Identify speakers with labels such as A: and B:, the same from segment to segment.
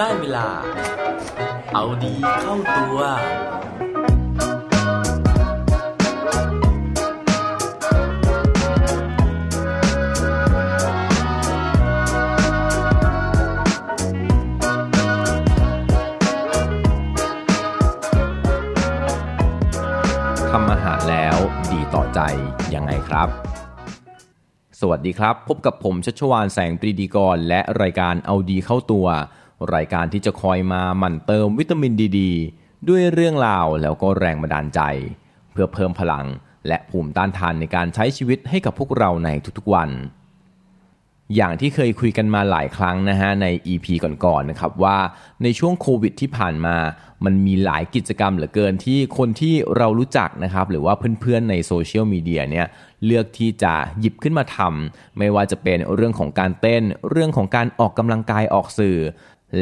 A: ได้เวลา เอาดีเข้าตัว
B: ทำอาหารแล้วดีต่อใจยังไงครับสวัสดีครับ พบกับผมชัชวานแสงปรีดีกร และรายการเอาดีเข้าตัว รายการที่จะคอยมาหมั่นเติมวิตามินดีดด้วยเรื่องราวแล้วก็แรงบันดาลใจ เพื่อเพิ่มพลังและภูมิต้านทานในการใช้ชีวิตให้กับพวกเราในทุกๆวัน อย่างที่เคยคุยกันมาหลายครั้งนะฮะใน EP ก่อนๆนะครับว่าในช่วงโควิดที่ผ่านมา มันมีหลายกิจกรรมเหลือเกินที่คนที่เรารู้จักนะครับหรือว่าเพื่อนๆในโซเชียลมีเดียเนี่ยเลือกที่จะหยิบขึ้นมาทำไม่ว่าจะเป็นเรื่องของการเต้น เรื่องของการออกกำลังกายออกสื่อ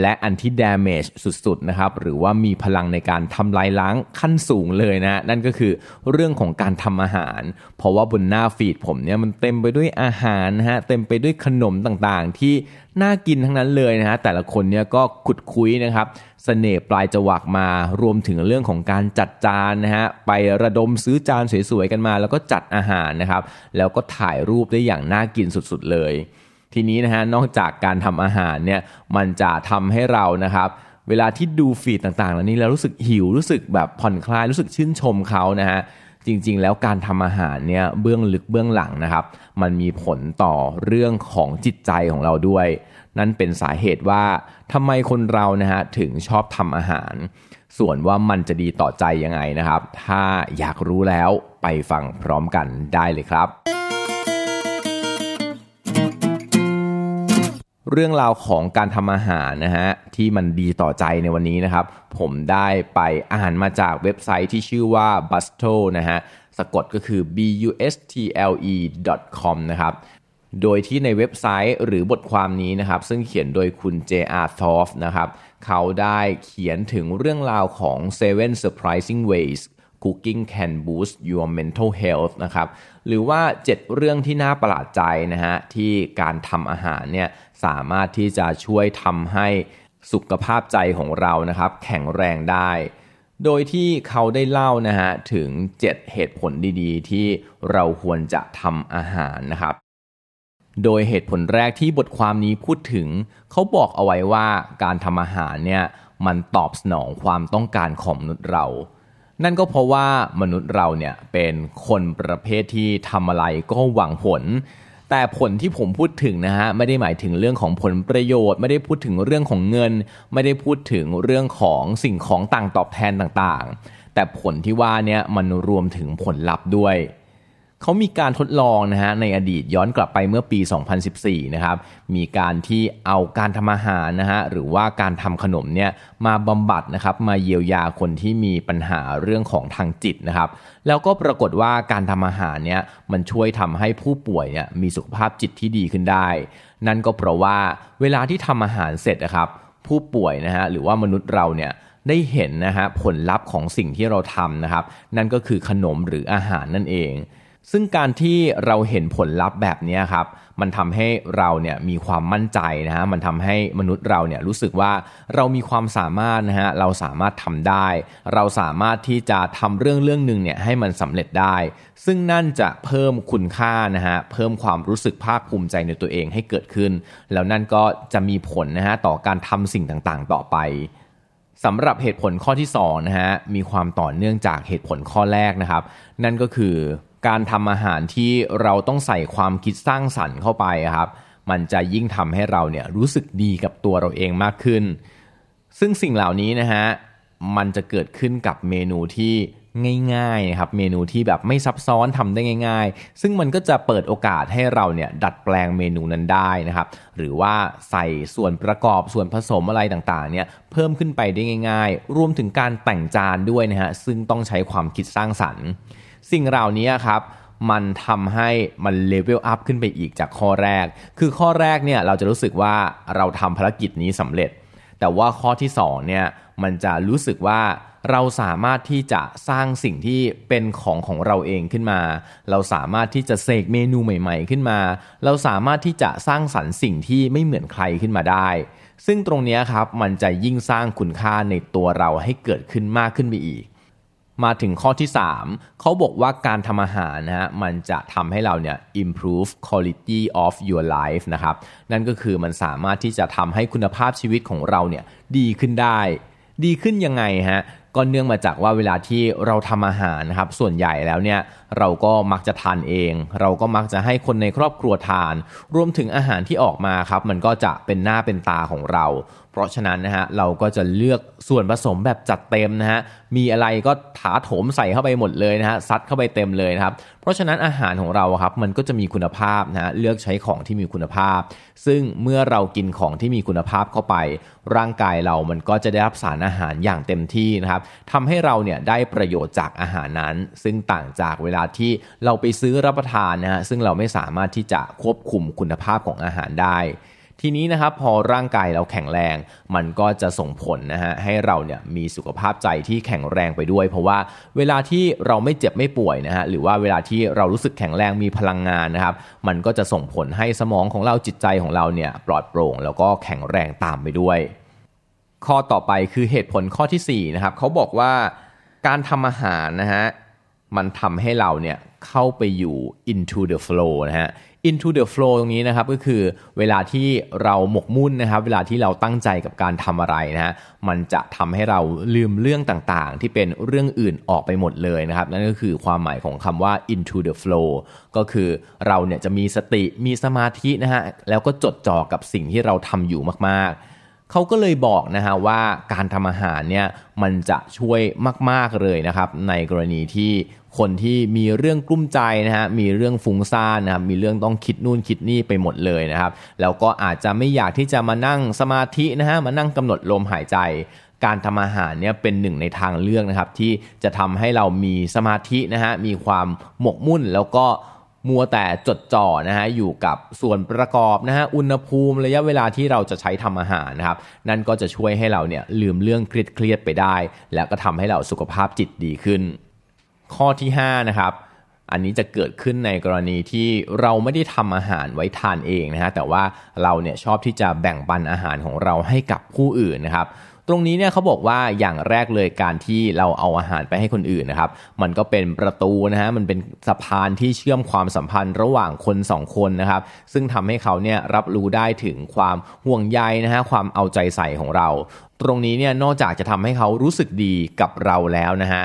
B: และอันที่ damage สุดๆนะครับหรือว่ามีพลังในการทำลายล้างขั้นสูงเลยนะ นั่นก็คือเรื่องของการทำอาหาร เพราะว่าบนหน้าฟีดผมเนี่ยมันเต็มไปด้วยอาหารนะฮะเต็มไปด้วยขนมต่างๆ ที่น่ากินทั้งนั้นเลยนะฮะแต่ละคนเนี่ยก็ขุดคุยนะครับสเสน่ห์ปลายจวักมารวมถึงเรื่องของการจัดจานนะฮะไประดมซื้อจานสวยๆกันมา แล้วก็จัดอาหารนะครับแล้วก็ถ่ายรูปได้อย่างน่ากินสุดๆเลย ทีนี้นะฮะนอกจากการทำอาหารเนี่ยมันจะทำให้เรานะครับเวลาที่ดูฟีดต่างๆแล้วนี้เรารู้สึกหิวรู้สึกแบบผ่อนคลายรู้สึกชื่นชมเขานะฮะจริงๆ แล้วการทำอาหารเนี่ยเบื้องลึกเบื้องหลังนะครับ มันมีผลต่อเรื่องของจิตใจของเราด้วย นั่นเป็นสาเหตุว่าทำไมคนเรานะฮะถึงชอบทำอาหาร ส่วนว่ามันจะดีต่อใจยังไงนะครับ ถ้าอยากรู้แล้วไปฟังพร้อมกันได้เลยครับ เรื่องราวของการทำอาหารนะฮะที่มันดีต่อใจในวันนี้นะครับ ผมได้ไปอ่านมาจากเว็บไซต์ที่ชื่อว่า b u s t l e นะฮะสะกดก็คือ b u s t l e com นะครับโดยที่ในเว็บไซต์หรือบทความนี้นะครับ ซึ่งเขียนโดยคุณ J.R. Thorpe นะครับ เขาได้เขียนถึงเรื่องราวของ seven surprising ways cooking can boost your mental health นะครับหรือว่า 7 เรื่องที่น่าประหลาดใจนะฮะที่การทำอาหารเนี่ยสามารถที่จะช่วยทำให้สุขภาพใจของเรานะครับ แข็งแรงได้ โดยที่เขาได้เล่านะฮะถึง 7 เหตุผลดีๆ ที่เราควรจะทำอาหารนะครับโดยเหตุผลแรกที่บทความนี้พูดถึง เขาบอกเอาไว้ว่าการทำอาหารเนี่ยมันตอบสนองความต้องการของมนุษย์เรา นั่นก็เพราะว่ามนุษย์เราเนี่ยเป็นคนประเภทที่ทำอะไรก็หวังผล แต่ผลที่ผมพูดถึงนะฮะไม่ได้หมายถึงเรื่องของผลประโยชน์ ไม่ได้พูดถึงเรื่องของเงิน ไม่ได้พูดถึงเรื่องของสิ่งของต่างตอบแทนต่างๆ แต่ผลที่ว่าเนี่ยมันรวมถึงผลลัพธ์ด้วย เขามีการทดลองนะฮะในอดีตย้อนกลับไปเมื่อปี 2014 นะครับ มีการที่เอาการทำอาหารนะฮะหรือว่าการทำขนมเนี่ยมาบำบัดนะครับมาเยียวยาคนที่มีปัญหาเรื่องของทางจิตนะครับ แล้วก็ปรากฏว่าการทำอาหารเนี่ยมันช่วยทำให้ผู้ป่วยเนี่ยมีสุขภาพจิตที่ดีขึ้นได้ นั่นก็เพราะว่าเวลาที่ทำอาหารเสร็จนะครับ ผู้ป่วยนะฮะหรือว่ามนุษย์เราเนี่ยได้เห็นนะฮะผลลัพธ์ของสิ่งที่เราทำนะครับ นั่นก็คือขนมหรืออาหารนั่นเอง ซึ่งการที่เราเห็นผลลัพธ์แบบนี้ครับมันทำให้เราเนี่ยมีความมั่นใจนะฮะมันทำให้มนุษย์เราเนี่ยรู้สึกว่าเรามีความสามารถนะฮะเราสามารถทำได้ เราสามารถที่จะทำเรื่องเรื่องหนึ่งเนี่ยให้มันสำเร็จได้ ซึ่งนั่นจะเพิ่มคุณค่านะฮะเพิ่มความรู้สึกภาคภูมิใจในตัวเองให้เกิดขึ้น แล้วนั่นก็จะมีผลนะฮะต่อการทำสิ่งต่างๆ ต่อไปสำหรับเหตุผลข้อที่2นะฮะมีความต่อเนื่องจากเหตุผลข้อแรกนะครับ นั่นก็คือ การทำอาหารที่เราต้องใส่ความคิดสร้างสรรค์เข้าไปครับ มันจะยิ่งทำให้เราเนี่ยรู้สึกดีกับตัวเราเองมากขึ้น ซึ่งสิ่งเหล่านี้นะฮะมันจะเกิดขึ้นกับเมนูที่ง่ายๆครับเมนูที่แบบไม่ซับซ้อนทำได้ง่าย ๆ ซึ่งมันก็จะเปิดโอกาสให้เราเนี่ยดัดแปลงเมนูนั้นได้นะครับ หรือว่าใส่ส่วนประกอบส่วนผสมอะไรต่างๆเนี่ยเพิ่มขึ้นไปได้ง่าย ๆ รวมถึงการแต่งจานด้วยนะฮะซึ่งต้องใช้ความคิดสร้างสรรค์ สิ่งเหล่านี้ครับมันทำให้มันเลเวลอัพขึ้นไปอีกจากข้อแรก คือข้อแรกเนี่ยเราจะรู้สึกว่าเราทำภารกิจนี้สำเร็จ แต่ว่าข้อที่2เนี่ยมันจะรู้สึกว่าเราสามารถที่จะสร้างสิ่งที่เป็นของของเราเองขึ้นมา เราสามารถที่จะเสกเมนูใหม่ ๆ ขึ้นมา เราสามารถที่จะสร้างสรรค์สิ่งที่ไม่เหมือนใครขึ้นมาได้ ซึ่งตรงนี้ครับมันจะยิ่งสร้างคุณค่าในตัวเราให้เกิดขึ้นมากขึ้นไปอีก มาถึงข้อที่ 3 เขาบอกว่าการทำอาหารนะฮะมันจะทำให้เราเนี่ย improve quality of your life นะครับนั่นก็คือมันสามารถที่จะทำให้คุณภาพชีวิตของเราเนี่ยดีขึ้นได้ ดีขึ้นยังไงฮะก็เนื่องมาจากว่าเวลาที่เราทำอาหารนะครับส่วนใหญ่แล้วเนี่ยเราก็มักจะทานเอง เราก็มักจะให้คนในครอบครัวทาน รวมถึงอาหารที่ออกมาครับมันก็จะเป็นหน้าเป็นตาของเรา เพราะฉะนั้นนะฮะเราก็จะเลือกส่วนผสมแบบจัดเต็มนะฮะมีอะไรก็ถาโถมใส่เข้าไปหมดเลยนะฮะซัดเข้าไปเต็มเลยนะครับเพราะฉะนั้นอาหารของเราครับมันก็จะมีคุณภาพนะฮะเลือกใช้ของที่มีคุณภาพ ซึ่งเมื่อเรากินของที่มีคุณภาพเข้าไป ร่างกายเรามันก็จะได้รับสารอาหารอย่างเต็มที่นะครับทำให้เราเนี่ยได้ประโยชน์จากอาหารนั้น ซึ่งต่างจากเวลาที่เราไปซื้อรับประทานนะฮะซึ่งเราไม่สามารถที่จะควบคุมคุณภาพของอาหารได้ ทีนี้นะครับพอร่างกายเราแข็งแรง มันก็จะส่งผลนะฮะให้เราเนี่ยมีสุขภาพใจที่แข็งแรงไปด้วย เพราะว่าเวลาที่เราไม่เจ็บไม่ป่วยนะฮะหรือว่าเวลาที่เรารู้สึกแข็งแรงมีพลังงานนะครับมันก็จะส่งผลให้สมองของเราจิตใจของเราเนี่ยปลอดโปร่ง แล้วก็แข็งแรงตามไปด้วย ข้อต่อไปคือเหตุผลข้อที่4นะครับเขาบอกว่าการทำอาหารนะฮะมันทำให้เราเนี่ยเข้าไปอยู่ into the flow นะฮะ into the flow ตรงนี้นะครับก็คือเวลาที่เราหมกมุ่นนะครับ เวลาที่เราตั้งใจกับการทำอะไรนะฮะมันจะทำให้เราลืมเรื่องต่างๆ ที่เป็นเรื่องอื่นออกไปหมดเลยนะครับ นั่นก็คือความหมายของคำว่า into the flow ก็คือเราเนี่ยจะมีสติมีสมาธินะฮะแล้วก็จดจ่อกับสิ่งที่เราทำอยู่มากๆ เขาก็เลยบอกนะฮะว่าการทำอาหารเนี่ยมันจะช่วยมาก ๆเลยนะครับ ในกรณีที่คนที่มีเรื่องกลุ้มใจนะฮะมีเรื่องฟุ้งซ่านนะครับมีเรื่องต้องคิดนู่นคิดนี่ไปหมดเลยนะครับ แล้วก็อาจจะไม่อยากที่จะมานั่งสมาธินะฮะมานั่งกำหนดลมหายใจการทำอาหารเนี่ยเป็นหนึ่งในทางเลือกนะครับ ที่จะทำให้เรามีสมาธินะฮะมีความหมกมุ่นแล้วก็ มัวแต่จดจ่อนะฮะอยู่กับส่วนประกอบนะฮะอุณหภูมิระยะเวลาที่เราจะใช้ทำอาหารนะครับ นั่นก็จะช่วยให้เราเนี่ยลืมเรื่องเครียดๆไปได้ แล้วก็ทำให้เราสุขภาพจิตดีขึ้น ข้อที่5นะครับอันนี้จะเกิดขึ้นในกรณีที่เราไม่ได้ทำอาหารไว้ทานเองนะฮะแต่ว่าเราเนี่ยชอบที่จะแบ่งปันอาหารของเราให้กับผู้อื่นนะครับ ตรงนี้เนี่ยเขาบอกว่าอย่างแรกเลยการที่เราเอาอาหารไปให้คนอื่นนะครับ มันก็เป็นประตูนะฮะมันเป็นสะพานที่เชื่อมความสัมพันธ์ระหว่างคนสองคนนะครับ ซึ่งทำให้เขาเนี่ยรับรู้ได้ถึงความห่วงใยนะฮะความเอาใจใส่ของเรา ตรงนี้เนี่ยนอกจากจะทำให้เขารู้สึกดีกับเราแล้วนะฮะ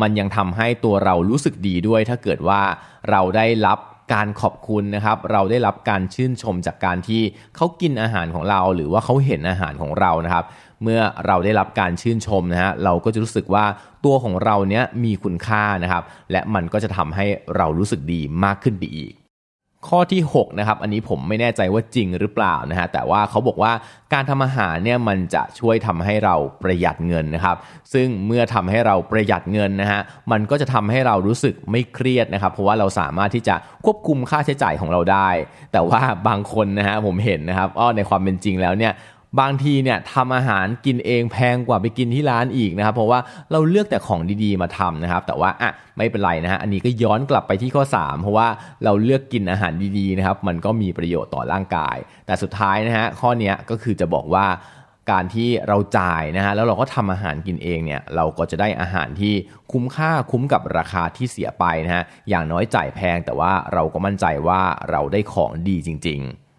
B: มันยังทำให้ตัวเรารู้สึกดีด้วยถ้าเกิดว่าเราได้รับ การขอบคุณนะครับ เราได้รับการชื่นชมจากการที่เขากินอาหารของเรา หรือว่าเขาเห็นอาหารของเรานะครับ เมื่อเราได้รับการชื่นชมนะฮะเราก็จะรู้สึกว่าตัวของเราเนี้ยมีคุณค่านะครับ และมันก็จะทำให้เรารู้สึกดีมากขึ้นไปอีก ข้อที่ 6 นะครับ อันนี้ผมไม่แน่ใจว่าจริงหรือเปล่านะฮะ แต่ว่าเขาบอกว่าการทำอาหารเนี่ยมันจะช่วยทำให้เราประหยัดเงินนะครับ ซึ่งเมื่อทำให้เราประหยัดเงินนะฮะ มันก็จะทำให้เรารู้สึกไม่เครียดนะครับ เพราะว่าเราสามารถที่จะควบคุมค่าใช้จ่ายของเราได้ แต่ว่าบางคนนะฮะผมเห็นนะครับ อ้อในความเป็นจริงแล้วเนี่ย บางทีเนี่ยทำอาหารกินเองแพงกว่าไปกินที่ร้านอีกนะครับ เพราะว่าเราเลือกแต่ของดีๆมาทำนะครับ แต่ว่าอะไม่เป็นไรนะฮะอันนี้ก็ย้อนกลับไปที่ข้อ 3 เพราะว่าเราเลือกกินอาหารดีๆนะครับ มันก็มีประโยชน์ต่อร่างกาย แต่สุดท้ายนะฮะข้อนี้ก็คือจะบอกว่าการที่เราจ่ายนะฮะแล้วเราก็ทำอาหารกินเองเนี่ยเราก็จะได้อาหารที่คุ้มค่าคุ้มกับราคาที่เสียไปนะฮะอย่างน้อยจ่ายแพงแต่ว่าเราก็มั่นใจว่าเราได้ของดีจริง ๆ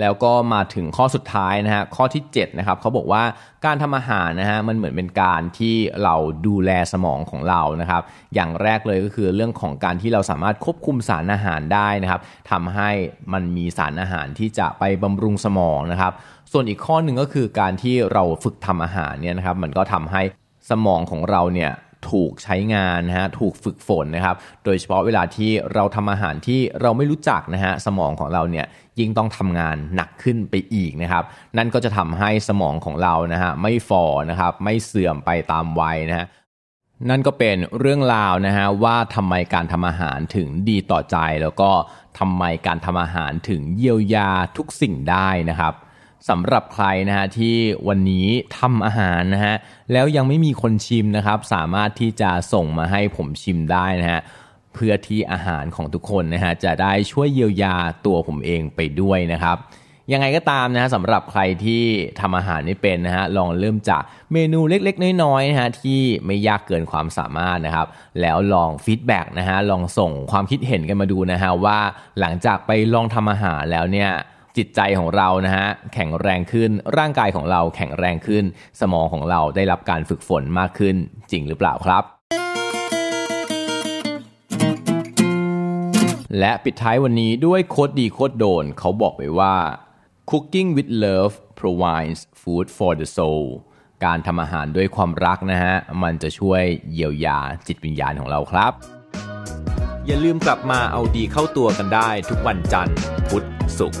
B: แล้วก็มาถึงข้อสุดท้ายนะฮะข้อที่7นะครับเขาบอกว่าการทำอาหารนะฮะมันเหมือนเป็นการที่เราดูแลสมองของเรานะครับ อย่างแรกเลยก็คือเรื่องของการที่เราสามารถควบคุมสารอาหารได้นะครับทำให้มันมีสารอาหารที่จะไปบำรุงสมองนะครับ ส่วนอีกข้อหนึ่งก็คือการที่เราฝึกทำอาหารเนี่ยนะครับ มันก็ทำให้สมองของเราเนี่ย ถูกใช้งานนะฮะถูกฝึกฝนนะครับ โดยเฉพาะเวลาที่เราทำอาหารที่เราไม่รู้จักนะฮะสมองของเราเนี่ยยิ่งต้องทำงานหนักขึ้นไปอีกนะครับ นั่นก็จะทำให้สมองของเรานะฮะไม่ฟอนะครับไม่เสื่อมไปตามวัยนะฮะนั่นก็เป็นเรื่องราวนะฮะว่าทำไมการทำอาหารถึงดีต่อใจ แล้วก็ทำไมการทำอาหารถึงเยียวยาทุกสิ่งได้นะครับ สำหรับใครนะฮะที่วันนี้ทำอาหารนะฮะแล้วยังไม่มีคนชิมนะครับ สามารถที่จะส่งมาให้ผมชิมได้นะฮะเพื่อที่อาหารของทุกคนนะฮะจะได้ช่วยเยียวยาตัวผมเองไปด้วยนะครับยังไงก็ตามนะฮะสำหรับใครที่ทำอาหารไม่เป็นนะฮะลองเริ่มจากเมนูเล็กๆ น้อยๆนะฮะที่ไม่ยากเกินความสามารถนะครับ แล้วลองฟีดแบ็กนะฮะลองส่งความคิดเห็นกันมาดูนะฮะว่าหลังจากไปลองทำอาหารแล้วเนี่ย จิตใจของเรานะฮะแข็งแรงขึ้นร่างกายของเราแข็งแรงขึ้น สมองของเราได้รับการฝึกฝนมากขึ้นจริงหรือเปล่าครับ และปิดท้ายวันนี้ด้วยโคดดีโคดโดน เขาบอกไว้ว่า cooking with love provides food for the soul การทำอาหารด้วยความรักนะฮะ มันจะช่วยเยียวยาจิตวิญญาณของเราครับ อย่าลืมกลับมาเอาดีเข้าตัวกันได้ทุกวันจันทร์ พุธศุกร์